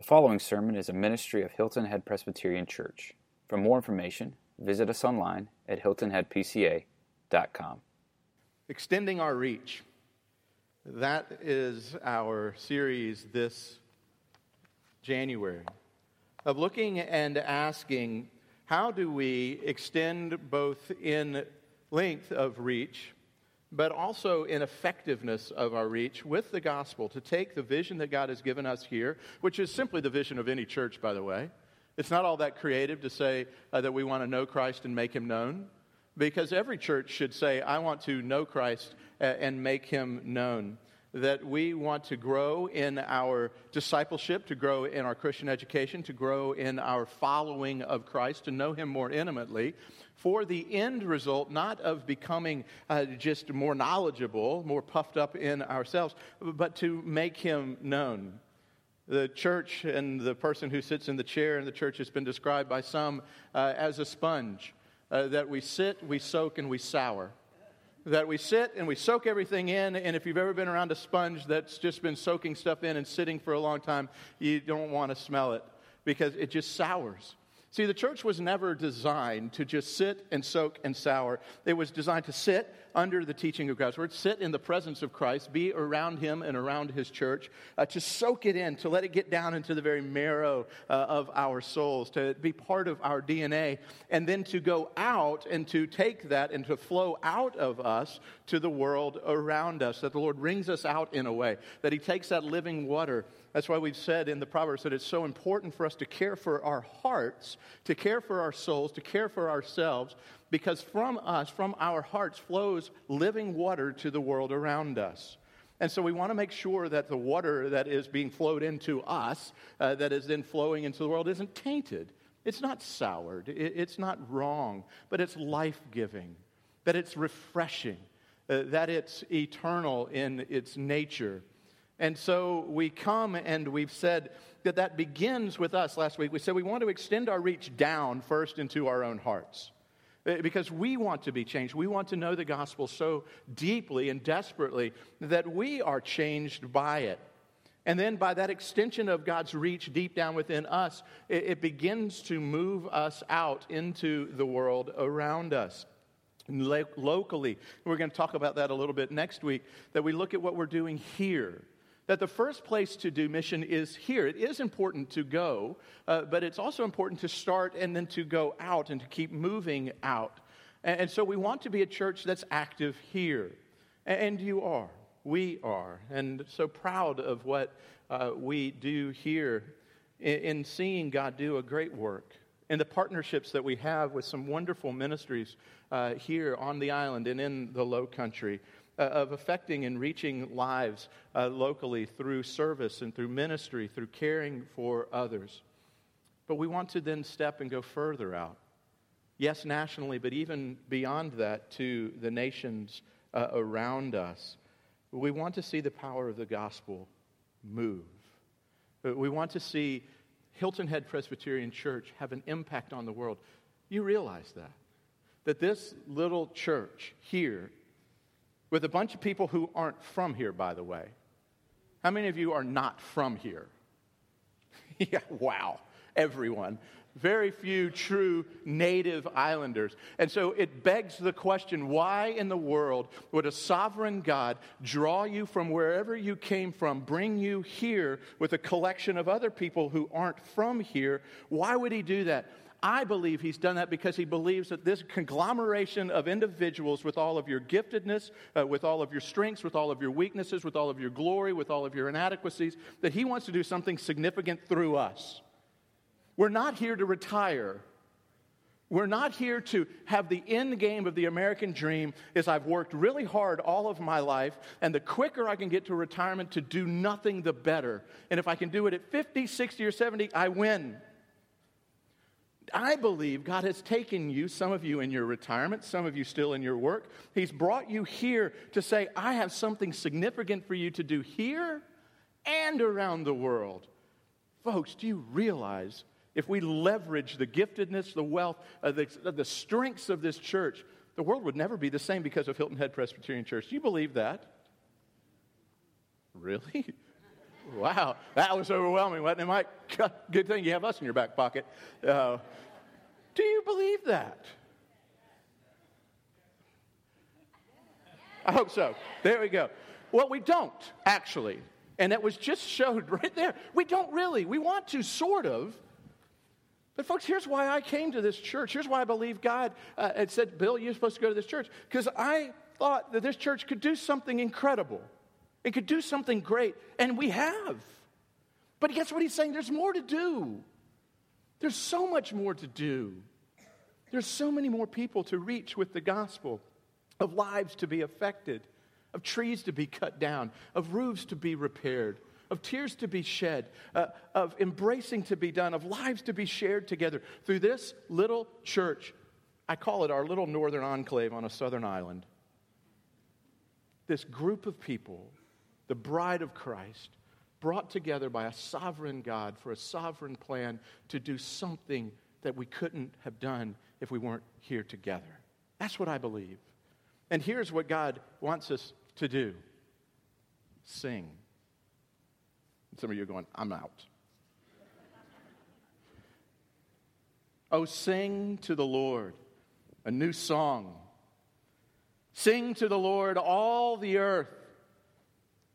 The following sermon is a ministry of Hilton Head Presbyterian Church. For more information, visit us online at hiltonheadpca.com. Extending our reach. That is our series this January of looking and asking how do we extend both in length of reach but also in effectiveness of our reach with the gospel to take the vision that God has given us here, which is simply the vision of any church, by the way. It's not all that creative to say uh, that we want to know Christ and make him known, because every church should say, I want to know Christ uh, and make him known that we want to grow in our discipleship, to grow in our Christian education, to grow in our following of Christ, to know Him more intimately, for the end result not of becoming uh, just more knowledgeable, more puffed up in ourselves, but to make Him known. The church and the person who sits in the chair in the church has been described by some uh, as a sponge, uh, that we sit, we soak, and we sour that we sit and we soak everything in. And if you've ever been around a sponge that's just been soaking stuff in and sitting for a long time, you don't want to smell it because it just sours. See, the church was never designed to just sit and soak and sour. It was designed to sit under the teaching of God's word, sit in the presence of Christ, be around Him and around His church, uh, to soak it in, to let it get down into the very marrow uh, of our souls, to be part of our DNA, and then to go out and to take that and to flow out of us to the world around us. That the Lord wrings us out in a way, that He takes that living water that's why we've said in the Proverbs that it's so important for us to care for our hearts, to care for our souls, to care for ourselves, because from us, from our hearts, flows living water to the world around us. And so we want to make sure that the water that is being flowed into us, uh, that is then flowing into the world, isn't tainted. It's not soured. It, it's not wrong, but it's life giving, that it's refreshing, uh, that it's eternal in its nature. And so we come and we've said that that begins with us last week. We said we want to extend our reach down first into our own hearts Uh, because we want to be changed. We want to know the gospel so deeply and desperately that we are changed by it. And then, by that extension of God's reach deep down within us, it, begins to move us out into the world around us locally. We're going to talk about that a little bit next week. That we look at what we're doing here that the first place to do mission is here. It is important to go, uh, but it's also important to start and then to go out and to keep moving out. And, and so we want to be a church that's active here. And, you are. We are. And so proud of what uh, we do here in, in seeing God do a great work and the partnerships that we have with some wonderful ministries uh, here on the island and in the low country. Uh, of affecting and reaching lives uh, locally through service and through ministry, through caring for others. But we want to then step and go further out. Yes, nationally, but even beyond that to the nations uh, around us. We want to see the power of the gospel move. Uh, we want to see Hilton Head Presbyterian Church have an impact on the world. You realize that. That this little church here with a bunch of people who aren't from here, by the way. How many of you are not from here? yeah, wow, everyone. Very few true native islanders. And so it begs the question why in the world would a sovereign God draw you from wherever you came from, bring you here with a collection of other people who aren't from here? Why would he do that? I believe he's done that because he believes that this conglomeration of individuals with all of your giftedness, uh, with all of your strengths, with all of your weaknesses, with all of your glory, with all of your inadequacies, that he wants to do something significant through us. We're not here to retire. We're not here to have the end game of the American dream is I've worked really hard all of my life, and the quicker I can get to retirement to do nothing, the better. And if I can do it at 50, 60, or 70, I win. I believe God has taken you, some of you in your retirement, some of you still in your work. He's brought you here to say, I have something significant for you to do here and around the world. Folks, do you realize if we leverage the giftedness, the wealth, uh, the, the strengths of this church, the world would never be the same because of Hilton Head Presbyterian Church. Do you believe that? Really? Wow, that was overwhelming, wasn't it, Mike? Good thing you have us in your back pocket. Uh, do you believe that? I hope so. There we go. Well, we don't, actually. And it was just showed right there. We don't really. We want to, sort of. But, folks, here's why I came to this church. Here's why I believe God uh, had said, Bill, you're supposed to go to this church. Because I thought that this church could do something incredible. It could do something great. And we have. But guess what he's saying? There's more to do. There's so much more to do. There's so many more people to reach with the gospel, of lives to be affected, of trees to be cut down, of roofs to be repaired, of tears to be shed, uh, of embracing to be done, of lives to be shared together through this little church. I call it our little northern enclave on a southern island. This group of people, the bride of Christ, brought together by a sovereign God for a sovereign plan to do something that we couldn't have done if we weren't here together. That's what I believe. And here's what God wants us to do sing. some of you are going, I'm out. oh, sing to the Lord a new song. Sing to the Lord all the earth.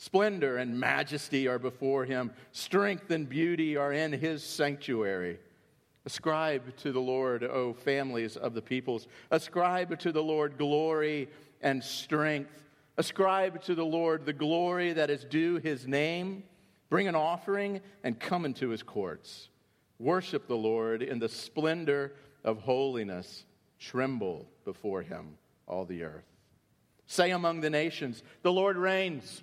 Splendor and majesty are before him, strength and beauty are in his sanctuary. Ascribe to the Lord, O families of the peoples. Ascribe to the Lord glory and strength. Ascribe to the Lord the glory that is due his name. Bring an offering and come into his courts. Worship the Lord in the splendor of holiness. Tremble before him, all the earth. Say among the nations, The Lord reigns.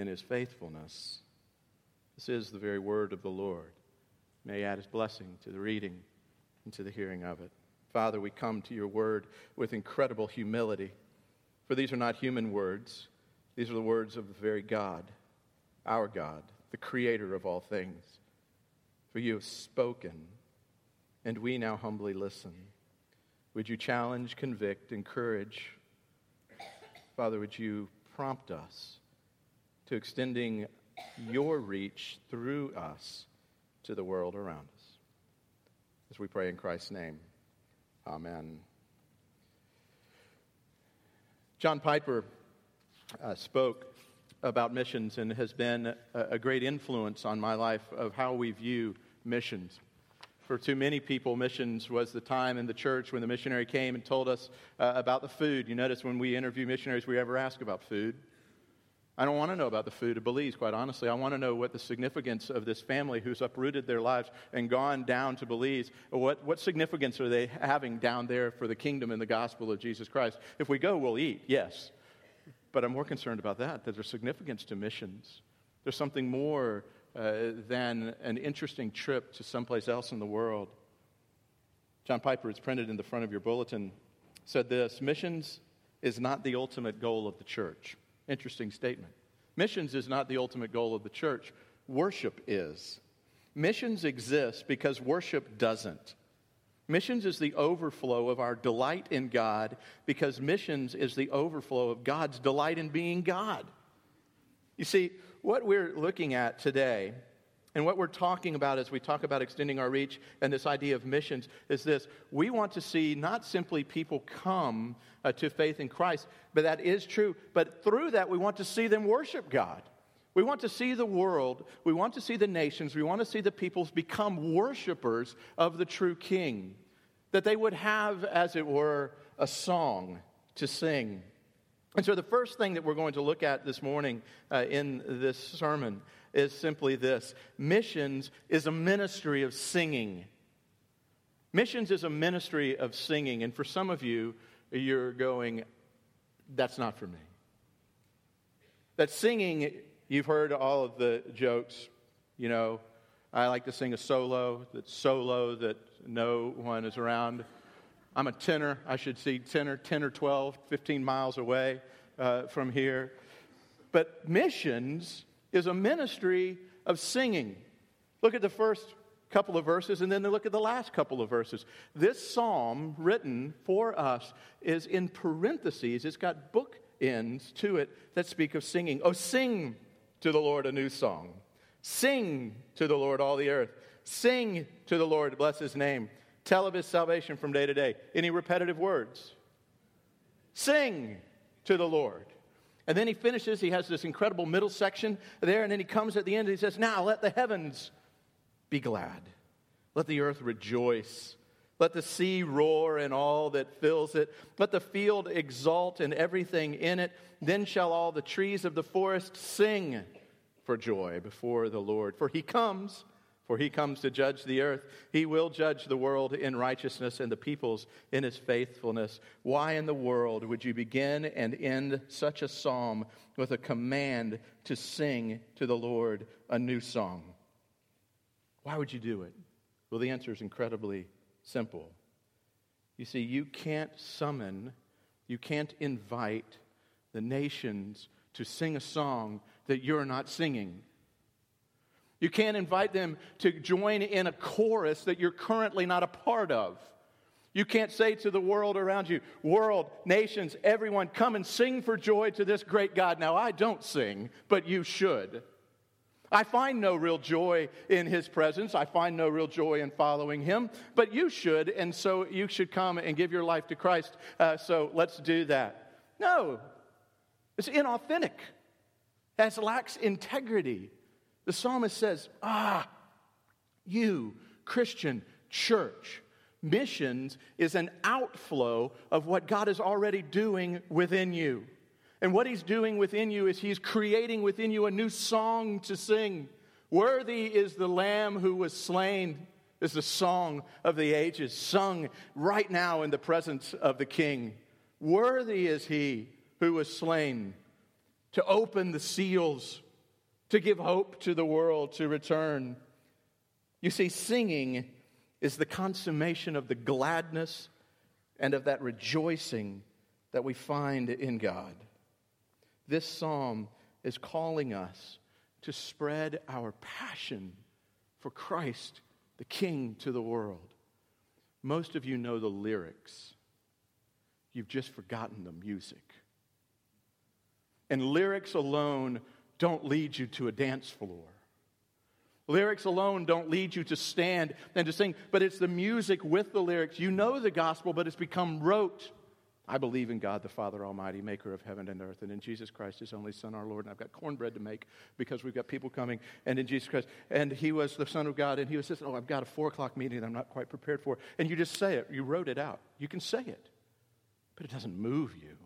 in his faithfulness. This is the very word of the Lord. May he add his blessing to the reading and to the hearing of it. Father, we come to your word with incredible humility, for these are not human words. These are the words of the very God, our God, the creator of all things. For you have spoken, and we now humbly listen. Would you challenge, convict, encourage? Father, would you prompt us to extending your reach through us to the world around us. As we pray in Christ's name, amen. John Piper uh, spoke about missions and has been a, a great influence on my life of how we view missions. For too many people, missions was the time in the church when the missionary came and told us uh, about the food. You notice when we interview missionaries, we ever ask about food. I don't want to know about the food of Belize, quite honestly. I want to know what the significance of this family who's uprooted their lives and gone down to Belize, what, what significance are they having down there for the kingdom and the gospel of Jesus Christ? If we go, we'll eat, yes. But I'm more concerned about that, that there's significance to missions. There's something more uh, than an interesting trip to someplace else in the world. John Piper, it's printed in the front of your bulletin, said this Missions is not the ultimate goal of the church. Interesting statement. Missions is not the ultimate goal of the church, worship is. Missions exists because worship doesn't. Missions is the overflow of our delight in God because missions is the overflow of God's delight in being God. You see, what we're looking at today and what we're talking about as we talk about extending our reach and this idea of missions is this we want to see not simply people come uh, to faith in Christ, but that is true. But through that, we want to see them worship God. We want to see the world, we want to see the nations, we want to see the peoples become worshipers of the true King. That they would have, as it were, a song to sing. And so, the first thing that we're going to look at this morning uh, in this sermon is simply this missions is a ministry of singing. Missions is a ministry of singing. And for some of you, you're going, that's not for me. That singing, you've heard all of the jokes. You know, I like to sing a solo that's solo that no one is around. I'm a tenor. I should see tenor 10 or 12, 15 miles away uh, from here. But missions is a ministry of singing. Look at the first couple of verses and then look at the last couple of verses. This psalm written for us is in parentheses, it's got bookends to it that speak of singing. Oh, sing to the Lord a new song. Sing to the Lord all the earth. Sing to the Lord, bless his name. Tell of his salvation from day to day. Any repetitive words? Sing to the Lord. And then he finishes, he has this incredible middle section there, and then he comes at the end and he says, Now let the heavens be glad. Let the earth rejoice. Let the sea roar and all that fills it. Let the field exult and everything in it. Then shall all the trees of the forest sing for joy before the Lord. For he comes for he comes to judge the earth. He will judge the world in righteousness and the peoples in his faithfulness. Why in the world would you begin and end such a psalm with a command to sing to the Lord a new song? Why would you do it? Well, the answer is incredibly simple. You see, you can't summon, you can't invite the nations to sing a song that you're not singing. You can't invite them to join in a chorus that you're currently not a part of. You can't say to the world around you, world, nations, everyone, come and sing for joy to this great God. Now, I don't sing, but you should. I find no real joy in his presence. I find no real joy in following him, but you should, and so you should come and give your life to Christ. Uh, so let's do that. No, it's inauthentic, it lacks integrity. The psalmist says, Ah, you, Christian church, missions is an outflow of what God is already doing within you. And what he's doing within you is he's creating within you a new song to sing. Worthy is the Lamb who was slain, is the song of the ages, sung right now in the presence of the King. Worthy is he who was slain to open the seals to give hope to the world to return. You see, singing is the consummation of the gladness and of that rejoicing that we find in God. This psalm is calling us to spread our passion for Christ, the King, to the world. Most of you know the lyrics, you've just forgotten the music. And lyrics alone don't lead you to a dance floor. Lyrics alone don't lead you to stand and to sing, but it's the music with the lyrics. You know the gospel, but it's become rote. I believe in God the Father Almighty, maker of heaven and earth, and in Jesus Christ, his only Son, our Lord. And I've got cornbread to make because we've got people coming, and in Jesus Christ. And he was the Son of God, and he was just, oh, I've got a four o'clock meeting that I'm not quite prepared for. And you just say it. You wrote it out. You can say it, but it doesn't move you.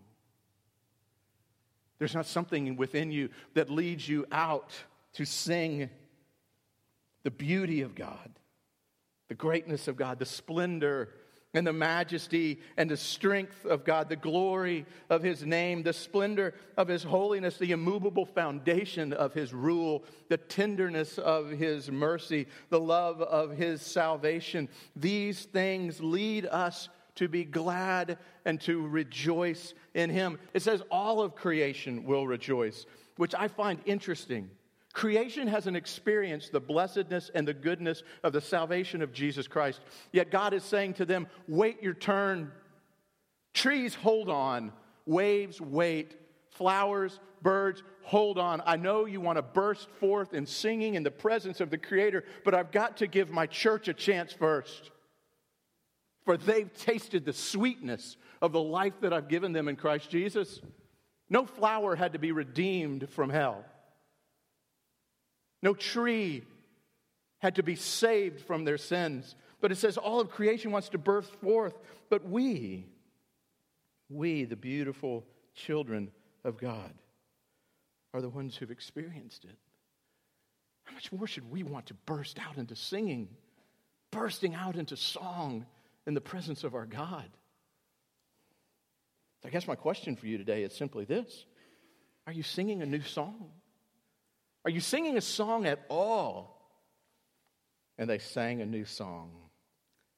There's not something within you that leads you out to sing the beauty of God, the greatness of God, the splendor and the majesty and the strength of God, the glory of His name, the splendor of His holiness, the immovable foundation of His rule, the tenderness of His mercy, the love of His salvation. These things lead us to be glad and to rejoice in him. It says all of creation will rejoice, which I find interesting. Creation hasn't experienced the blessedness and the goodness of the salvation of Jesus Christ. Yet God is saying to them, wait your turn. Trees, hold on. Waves, wait. Flowers, birds, hold on. I know you want to burst forth in singing in the presence of the Creator, but I've got to give my church a chance first for they've tasted the sweetness of the life that I've given them in Christ Jesus. No flower had to be redeemed from hell. No tree had to be saved from their sins. But it says all of creation wants to burst forth. But we, we, the beautiful children of God, are the ones who've experienced it. How much more should we want to burst out into singing, bursting out into song in the presence of our God? I guess my question for you today is simply this Are you singing a new song? Are you singing a song at all? And they sang a new song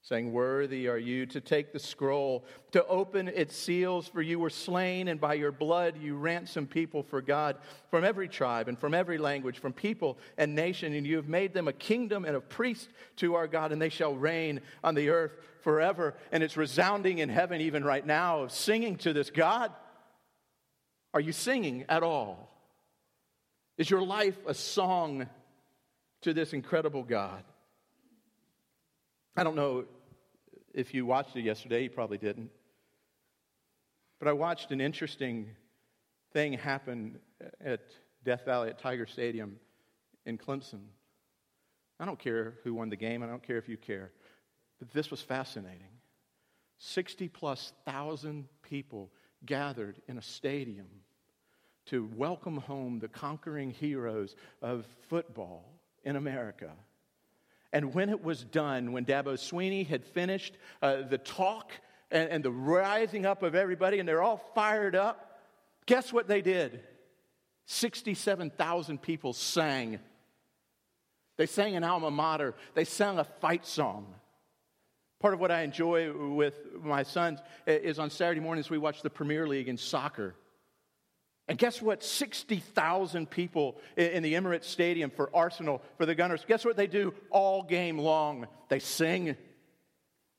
saying, Worthy are you to take the scroll, to open its seals, for you were slain, and by your blood you ransomed people for God from every tribe and from every language, from people and nation, and you have made them a kingdom and a priest to our God, and they shall reign on the earth forever. And it's resounding in heaven even right now of singing to this God. Are you singing at all? Is your life a song to this incredible God? I don't know if you watched it yesterday, you probably didn't. But I watched an interesting thing happen at Death Valley at Tiger Stadium in Clemson. I don't care who won the game, I don't care if you care. But this was fascinating. 60 plus thousand people gathered in a stadium to welcome home the conquering heroes of football in America. And when it was done, when Dabo Swinney had finished uh, the talk and, and the rising up of everybody, and they're all fired up, guess what they did? 67,000 people sang. They sang an alma mater, they sang a fight song. Part of what I enjoy with my sons is on Saturday mornings we watch the Premier League in soccer. And guess what? 60,000 people in the Emirates Stadium for Arsenal, for the Gunners. Guess what they do all game long? They sing.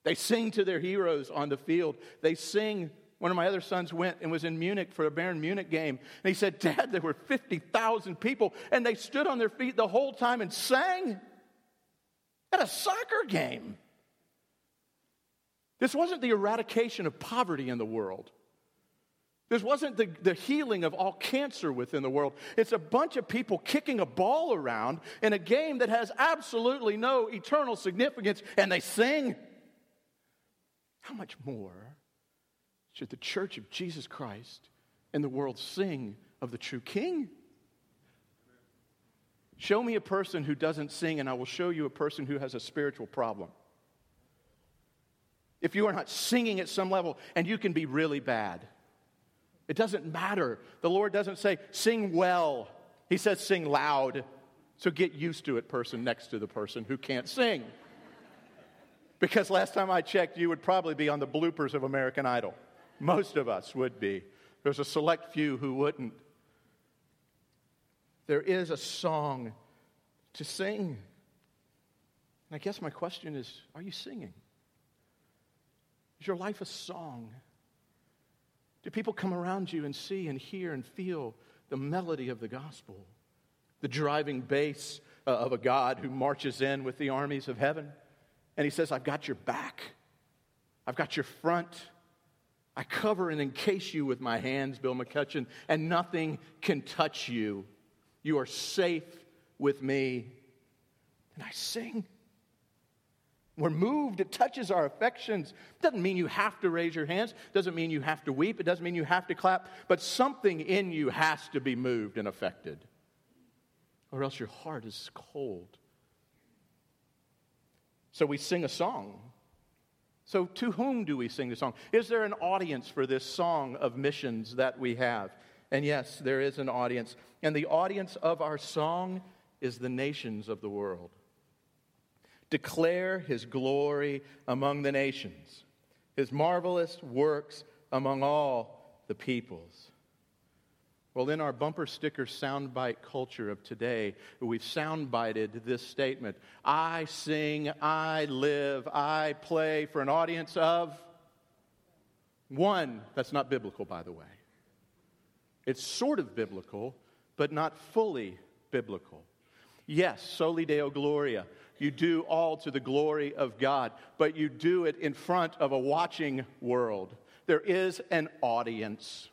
They sing to their heroes on the field. They sing. One of my other sons went and was in Munich for a Bayern Munich game. And he said, Dad, there were 50,000 people, and they stood on their feet the whole time and sang at a soccer game. This wasn't the eradication of poverty in the world. This wasn't the, the healing of all cancer within the world. It's a bunch of people kicking a ball around in a game that has absolutely no eternal significance, and they sing. How much more should the church of Jesus Christ and the world sing of the true King? Show me a person who doesn't sing, and I will show you a person who has a spiritual problem. If you are not singing at some level, and you can be really bad. It doesn't matter. The Lord doesn't say, sing well. He says, sing loud. So get used to it, person next to the person who can't sing. Because last time I checked, you would probably be on the bloopers of American Idol. Most of us would be. There's a select few who wouldn't. There is a song to sing. And I guess my question is are you singing? Is your life a song? Do people come around you and see and hear and feel the melody of the gospel? The driving bass uh, of a God who marches in with the armies of heaven. And he says, I've got your back, I've got your front. I cover and encase you with my hands, Bill McCutcheon, and nothing can touch you. You are safe with me. And I sing. We're moved. It touches our affections. Doesn't mean you have to raise your hands. Doesn't mean you have to weep. It doesn't mean you have to clap. But something in you has to be moved and affected, or else your heart is cold. So we sing a song. So, to whom do we sing the song? Is there an audience for this song of missions that we have? And yes, there is an audience. And the audience of our song is the nations of the world declare his glory among the nations, his marvelous works among all the peoples. Well, in our bumper sticker soundbite culture of today, we've soundbited this statement I sing, I live, I play for an audience of one. That's not biblical, by the way. It's sort of biblical, but not fully biblical. Yes, soli deo gloria you do all to the glory of God, but you do it in front of a watching world. There is an audience.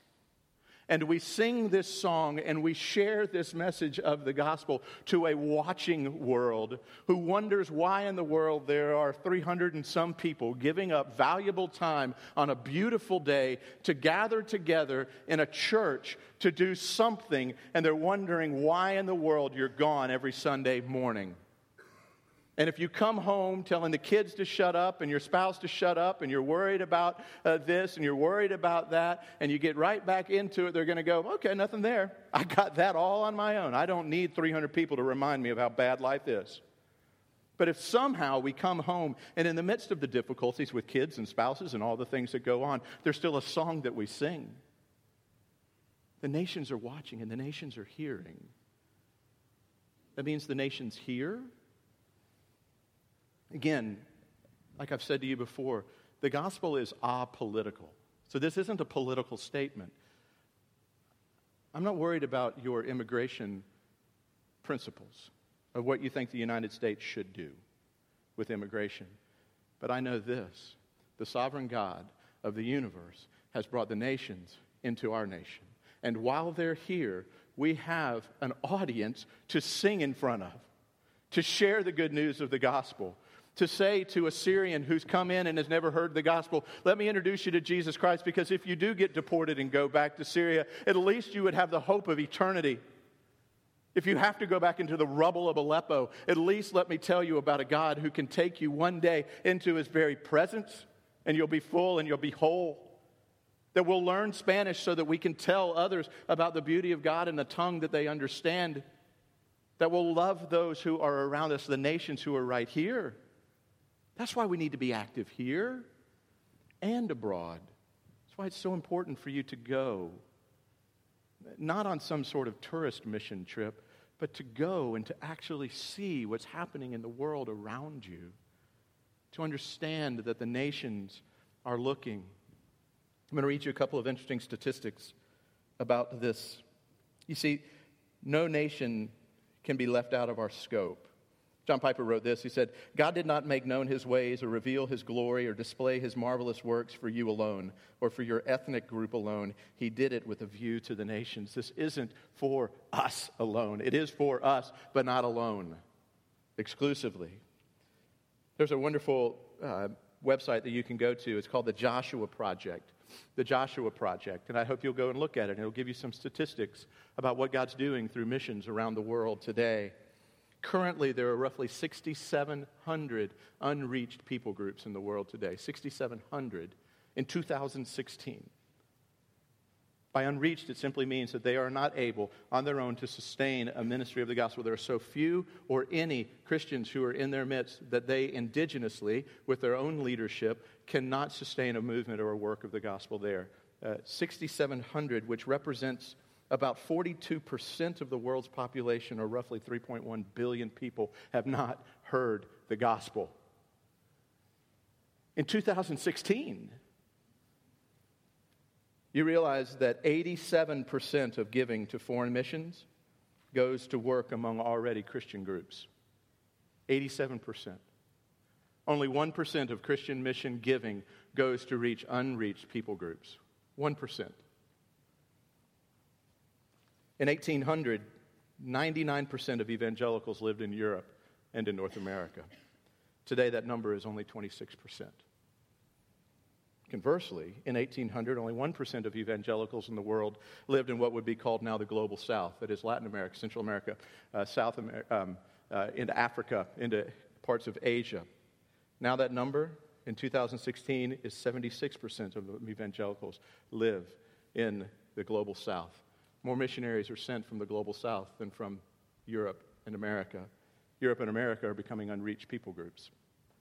And we sing this song and we share this message of the gospel to a watching world who wonders why in the world there are 300 and some people giving up valuable time on a beautiful day to gather together in a church to do something, and they're wondering why in the world you're gone every Sunday morning. And if you come home telling the kids to shut up and your spouse to shut up and you're worried about uh, this and you're worried about that and you get right back into it, they're going to go, okay, nothing there. I got that all on my own. I don't need 300 people to remind me of how bad life is. But if somehow we come home and in the midst of the difficulties with kids and spouses and all the things that go on, there's still a song that we sing. The nations are watching and the nations are hearing. That means the nations hear Again, like I've said to you before, the gospel is apolitical. So this isn't a political statement. I'm not worried about your immigration principles of what you think the United States should do with immigration. But I know this the sovereign God of the universe has brought the nations into our nation. And while they're here, we have an audience to sing in front of, to share the good news of the gospel, to say to a Syrian who's come in and has never heard the gospel, let me introduce you to Jesus Christ, because if you do get deported and go back to Syria, at least you would have the hope of eternity. If you have to go back into the rubble of Aleppo, at least let me tell you about a God who can take you one day into his very presence and you'll be full and you'll be whole. That we'll learn Spanish so that we can tell others about the beauty of God in a tongue that they understand. That we'll love those who are around us, the nations who are right here. That's why we need to be active here and abroad. That's why it's so important for you to go, not on some sort of tourist mission trip, but to go and to actually see what's happening in the world around you, to understand that the nations are looking. I'm going to read you a couple of interesting statistics about this. You see, no nation can be left out of our scope. John Piper wrote this. He said, God did not make known his ways or reveal his glory or display his marvelous works for you alone or for your ethnic group alone. He did it with a view to the nations. This isn't for us alone. It is for us, but not alone, exclusively. There's a wonderful uh, website that you can go to. It's called the Joshua Project. The Joshua Project. And I hope you'll go and look at it. It'll give you some statistics about what God's doing through missions around the world today. Currently, there are roughly 6,700 unreached people groups in the world today. 6,700 in 2016. By unreached, it simply means that they are not able on their own to sustain a ministry of the gospel. There are so few or any Christians who are in their midst that they indigenously, with their own leadership, cannot sustain a movement or a work of the gospel there. Uh, 6,700, which represents about 42% of the world's population, or roughly 3.1 billion people, have not heard the gospel. In 2016, you realize that 87% of giving to foreign missions goes to work among already Christian groups. 87%. Only 1% of Christian mission giving goes to reach unreached people groups. 1%. In 1800, 99% of evangelicals lived in Europe and in North America. Today, that number is only 26%. Conversely, in 1800, only 1% of evangelicals in the world lived in what would be called now the global south, that is, Latin America, Central America, uh, South America, um, uh, into Africa, into parts of Asia. Now, that number in 2016 is 76% of evangelicals live in the global south. More missionaries are sent from the global south than from Europe and America. Europe and America are becoming unreached people groups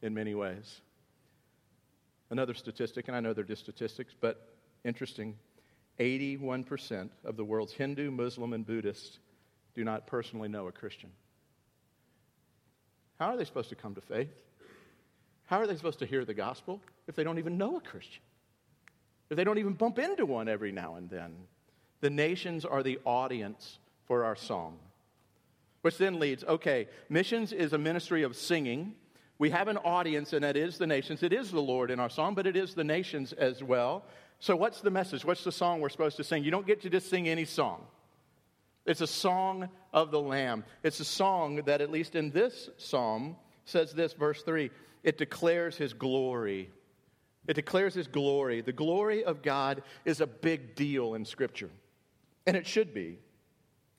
in many ways. Another statistic, and I know they're just statistics, but interesting 81% of the world's Hindu, Muslim, and Buddhists do not personally know a Christian. How are they supposed to come to faith? How are they supposed to hear the gospel if they don't even know a Christian? If they don't even bump into one every now and then? The nations are the audience for our song. Which then leads, okay, missions is a ministry of singing. We have an audience, and that is the nations. It is the Lord in our song, but it is the nations as well. So, what's the message? What's the song we're supposed to sing? You don't get to just sing any song. It's a song of the Lamb. It's a song that, at least in this psalm, says this, verse 3 it declares his glory. It declares his glory. The glory of God is a big deal in Scripture, and it should be.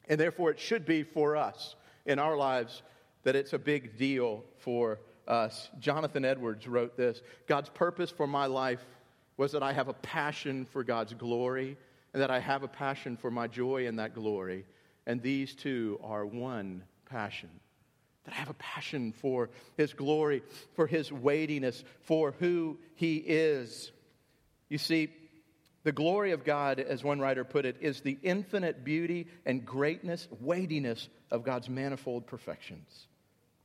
And therefore, it should be for us in our lives that it's a big deal for us. Jonathan Edwards wrote this God's purpose for my life was that I have a passion for God's glory and that I have a passion for my joy in that glory. And these two are one passion. That I have a passion for His glory, for His weightiness, for who He is. You see, the glory of God, as one writer put it, is the infinite beauty and greatness, weightiness of God's manifold perfections.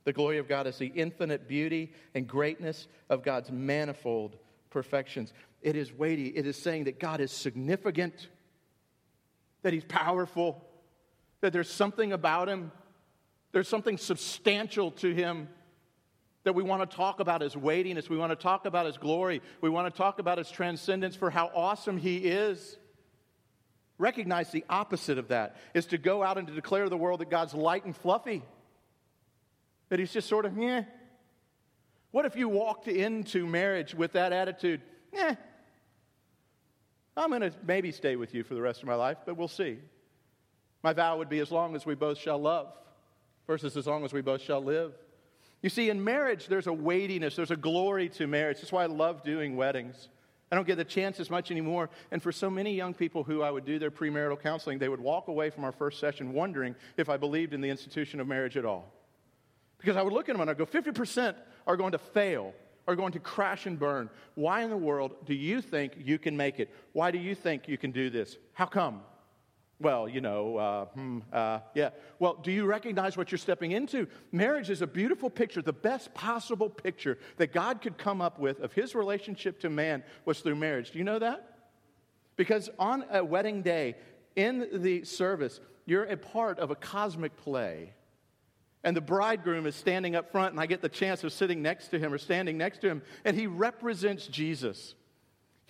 The glory of God is the infinite beauty and greatness of God's manifold perfections. It is weighty. It is saying that God is significant, that He's powerful, that there's something about Him, there's something substantial to Him that we want to talk about His weightiness. We want to talk about His glory. We want to talk about His transcendence for how awesome He is. Recognize the opposite of that is to go out and to declare to the world that God's light and fluffy, that He's just sort of, yeah. What if you walked into marriage with that attitude? Eh, I'm going to maybe stay with you for the rest of my life, but we'll see. My vow would be as long as we both shall love versus as long as we both shall live. You see, in marriage, there's a weightiness, there's a glory to marriage. That's why I love doing weddings. I don't get the chance as much anymore. And for so many young people who I would do their premarital counseling, they would walk away from our first session wondering if I believed in the institution of marriage at all. Because I would look at them and I'd go, 50% are going to fail are going to crash and burn. Why in the world do you think you can make it? Why do you think you can do this? How come? Well, you know, uh, hmm, uh, yeah. Well, do you recognize what you're stepping into? Marriage is a beautiful picture. The best possible picture that God could come up with of his relationship to man was through marriage. Do you know that? Because on a wedding day, in the service, you're a part of a cosmic play and the bridegroom is standing up front, and I get the chance of sitting next to him or standing next to him, and he represents Jesus.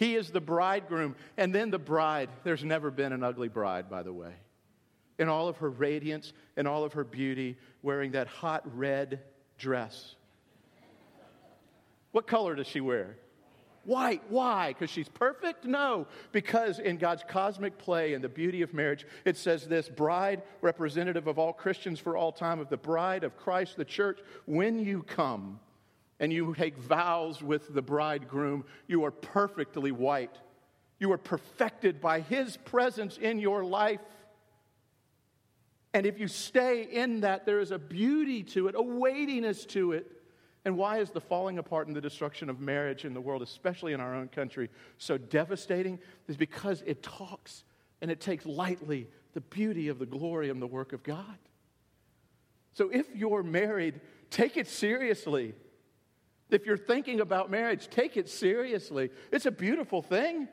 He is the bridegroom, and then the bride. There's never been an ugly bride, by the way. In all of her radiance and all of her beauty, wearing that hot red dress. What color does she wear? White. Why? Because she's perfect? No. Because in God's cosmic play and the beauty of marriage, it says this bride, representative of all Christians for all time, of the bride of Christ, the church, when you come and you take vows with the bridegroom, you are perfectly white. You are perfected by his presence in your life. And if you stay in that, there is a beauty to it, a weightiness to it and why is the falling apart and the destruction of marriage in the world, especially in our own country, so devastating? Is because it talks and it takes lightly the beauty of the glory and the work of God. So if you're married, take it seriously. If you're thinking about marriage, take it seriously. It's a beautiful thing.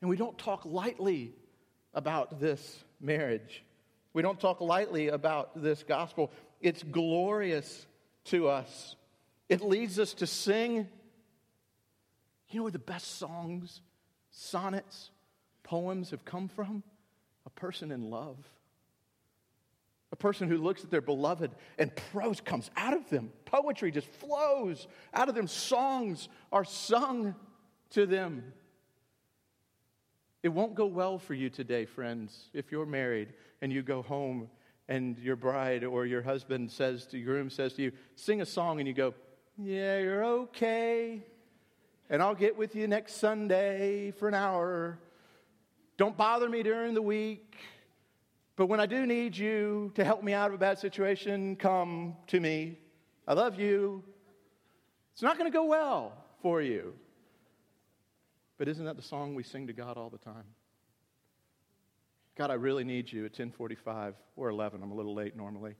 And we don't talk lightly about this marriage. We don't talk lightly about this gospel. It's glorious to us. It leads us to sing. You know where the best songs, sonnets, poems have come from? A person in love. A person who looks at their beloved and prose comes out of them. Poetry just flows out of them. Songs are sung to them. It won't go well for you today, friends, if you're married and you go home and your bride or your husband says to your groom says to you, sing a song, and you go, Yeah, you're okay. And I'll get with you next Sunday for an hour. Don't bother me during the week. But when I do need you to help me out of a bad situation, come to me. I love you. It's not going to go well for you. But isn't that the song we sing to God all the time? God, I really need you at 1045 or 11. I'm a little late normally.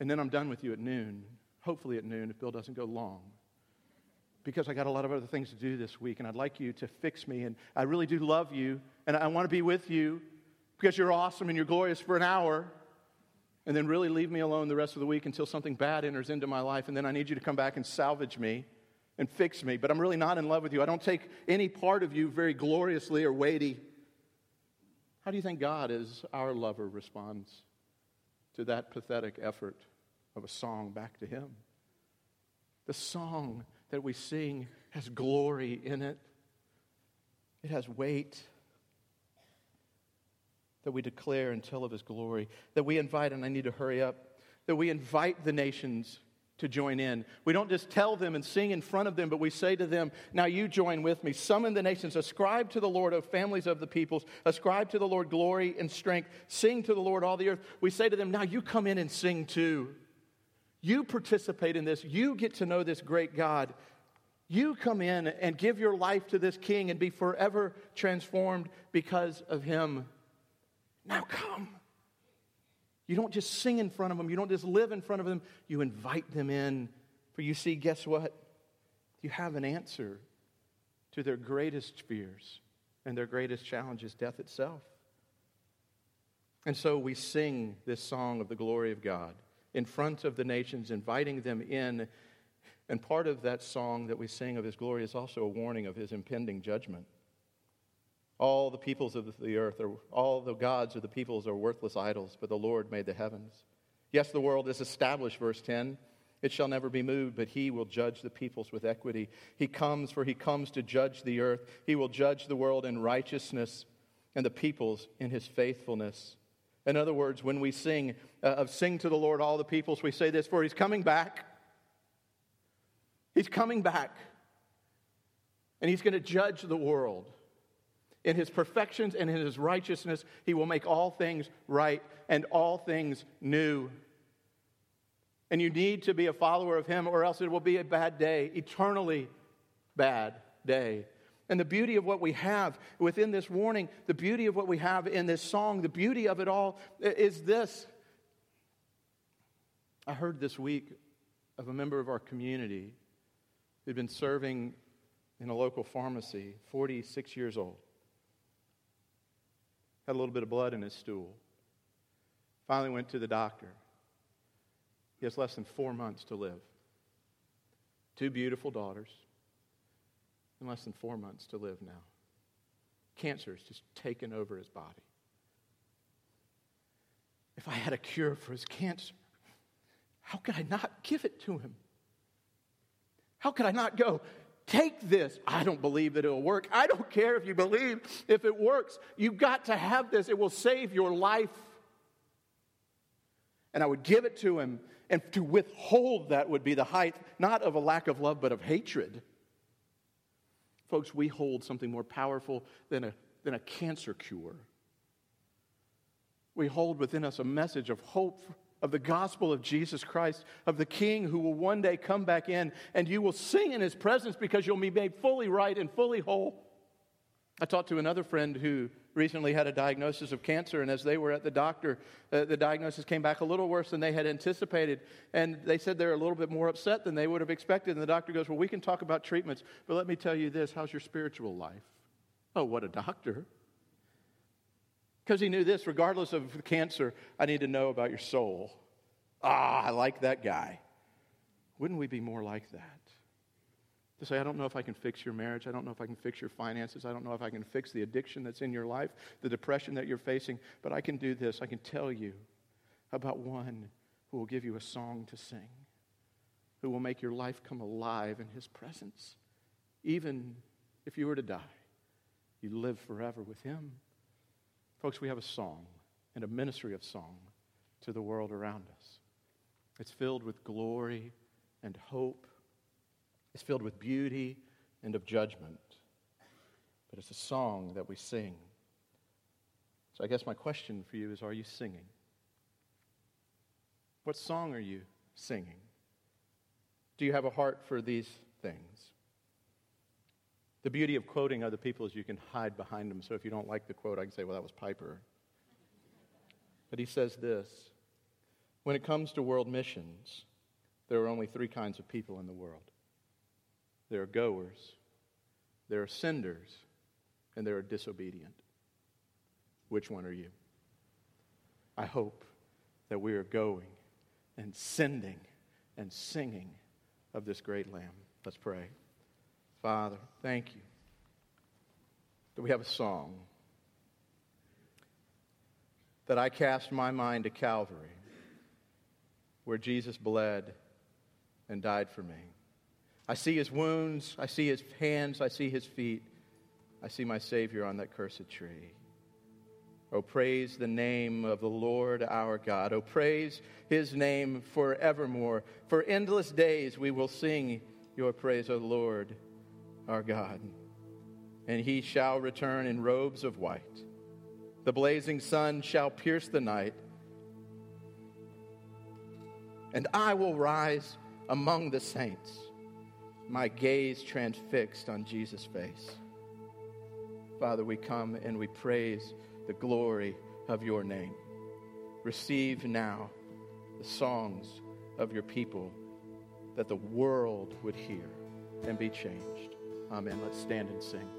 And then I'm done with you at noon, hopefully at noon if Bill doesn't go long. Because I got a lot of other things to do this week, and I'd like you to fix me. And I really do love you, and I want to be with you because you're awesome and you're glorious for an hour. And then really leave me alone the rest of the week until something bad enters into my life, and then I need you to come back and salvage me and fix me, but I'm really not in love with you. I don't take any part of you very gloriously or weighty. How do you think God, as our lover, responds to that pathetic effort of a song back to Him? The song that we sing has glory in it, it has weight that we declare and tell of His glory, that we invite, and I need to hurry up, that we invite the nations to join in. We don't just tell them and sing in front of them, but we say to them, Now you join with me. Summon the nations. Ascribe to the Lord, O families of the peoples. Ascribe to the Lord glory and strength. Sing to the Lord, all the earth. We say to them, Now you come in and sing too. You participate in this. You get to know this great God. You come in and give your life to this king and be forever transformed because of him. Now come. You don't just sing in front of them, you don't just live in front of them, you invite them in. For you see, guess what? You have an answer to their greatest fears and their greatest challenge is death itself. And so we sing this song of the glory of God in front of the nations, inviting them in. And part of that song that we sing of His glory is also a warning of His impending judgment. All the peoples of the earth, are, all the gods of the peoples are worthless idols, but the Lord made the heavens. Yes, the world is established, verse 10. It shall never be moved, but he will judge the peoples with equity. He comes, for he comes to judge the earth. He will judge the world in righteousness and the peoples in his faithfulness. In other words, when we sing uh, of sing to the Lord all the peoples, we say this for he's coming back. He's coming back. And he's going to judge the world. In his perfections and in his righteousness, he will make all things right and all things new. And you need to be a follower of him, or else it will be a bad day, eternally bad day. And the beauty of what we have within this warning, the beauty of what we have in this song, the beauty of it all is this. I heard this week of a member of our community who'd been serving in a local pharmacy, 46 years old had a little bit of blood in his stool. Finally went to the doctor. He has less than four months to live. Two beautiful daughters, and less than four months to live now. Cancer has just taken over his body. If I had a cure for his cancer, how could I not give it to him? How could I not go, Take this. I don't believe that it'll work. I don't care if you believe if it works. You've got to have this. It will save your life. And I would give it to him. And to withhold that would be the height, not of a lack of love, but of hatred. Folks, we hold something more powerful than a, than a cancer cure. We hold within us a message of hope of the gospel of Jesus Christ, of the King who will one day come back in, and you will sing in his presence because you'll be made fully right and fully whole. I talked to another friend who recently had a diagnosis of cancer, and as they were at the doctor, uh, the diagnosis came back a little worse than they had anticipated. And they said they're a little bit more upset than they would have expected. And the doctor goes, Well, we can talk about treatments, but let me tell you this how's your spiritual life? Oh, what a doctor. Because he knew this regardless of cancer, I need to know about your soul. Ah, I like that guy. Wouldn't we be more like that? To say, I don't know if I can fix your marriage. I don't know if I can fix your finances. I don't know if I can fix the addiction that's in your life, the depression that you're facing, but I can do this. I can tell you about one who will give you a song to sing, who will make your life come alive in his presence. Even if you were to die, you live forever with him. Folks, we have a song and a ministry of song to the world around us. It's filled with glory and hope, it's filled with beauty and of judgment. But it's a song that we sing. So I guess my question for you is are you singing? What song are you singing? Do you have a heart for these things? The beauty of quoting other people is you can hide behind them. So if you don't like the quote, I can say, well, that was Piper. But he says this When it comes to world missions, there are only three kinds of people in the world there are goers, there are senders, and there are disobedient. Which one are you? I hope that we are going and sending and singing of this great Lamb. Let's pray. Father, thank you that we have a song that I cast my mind to Calvary, where Jesus bled and died for me. I see his wounds, I see his hands, I see his feet, I see my Savior on that cursed tree. Oh, praise the name of the Lord our God. Oh, praise his name forevermore. For endless days we will sing your praise, O Lord our God. And he shall return in robes of white. The blazing sun shall pierce the night. And I will rise among the saints, my gaze transfixed on Jesus' face. Father, we come and we praise the glory of your name. Receive now the songs of your people that the world would hear and be changed. Amen. Let's stand and sing.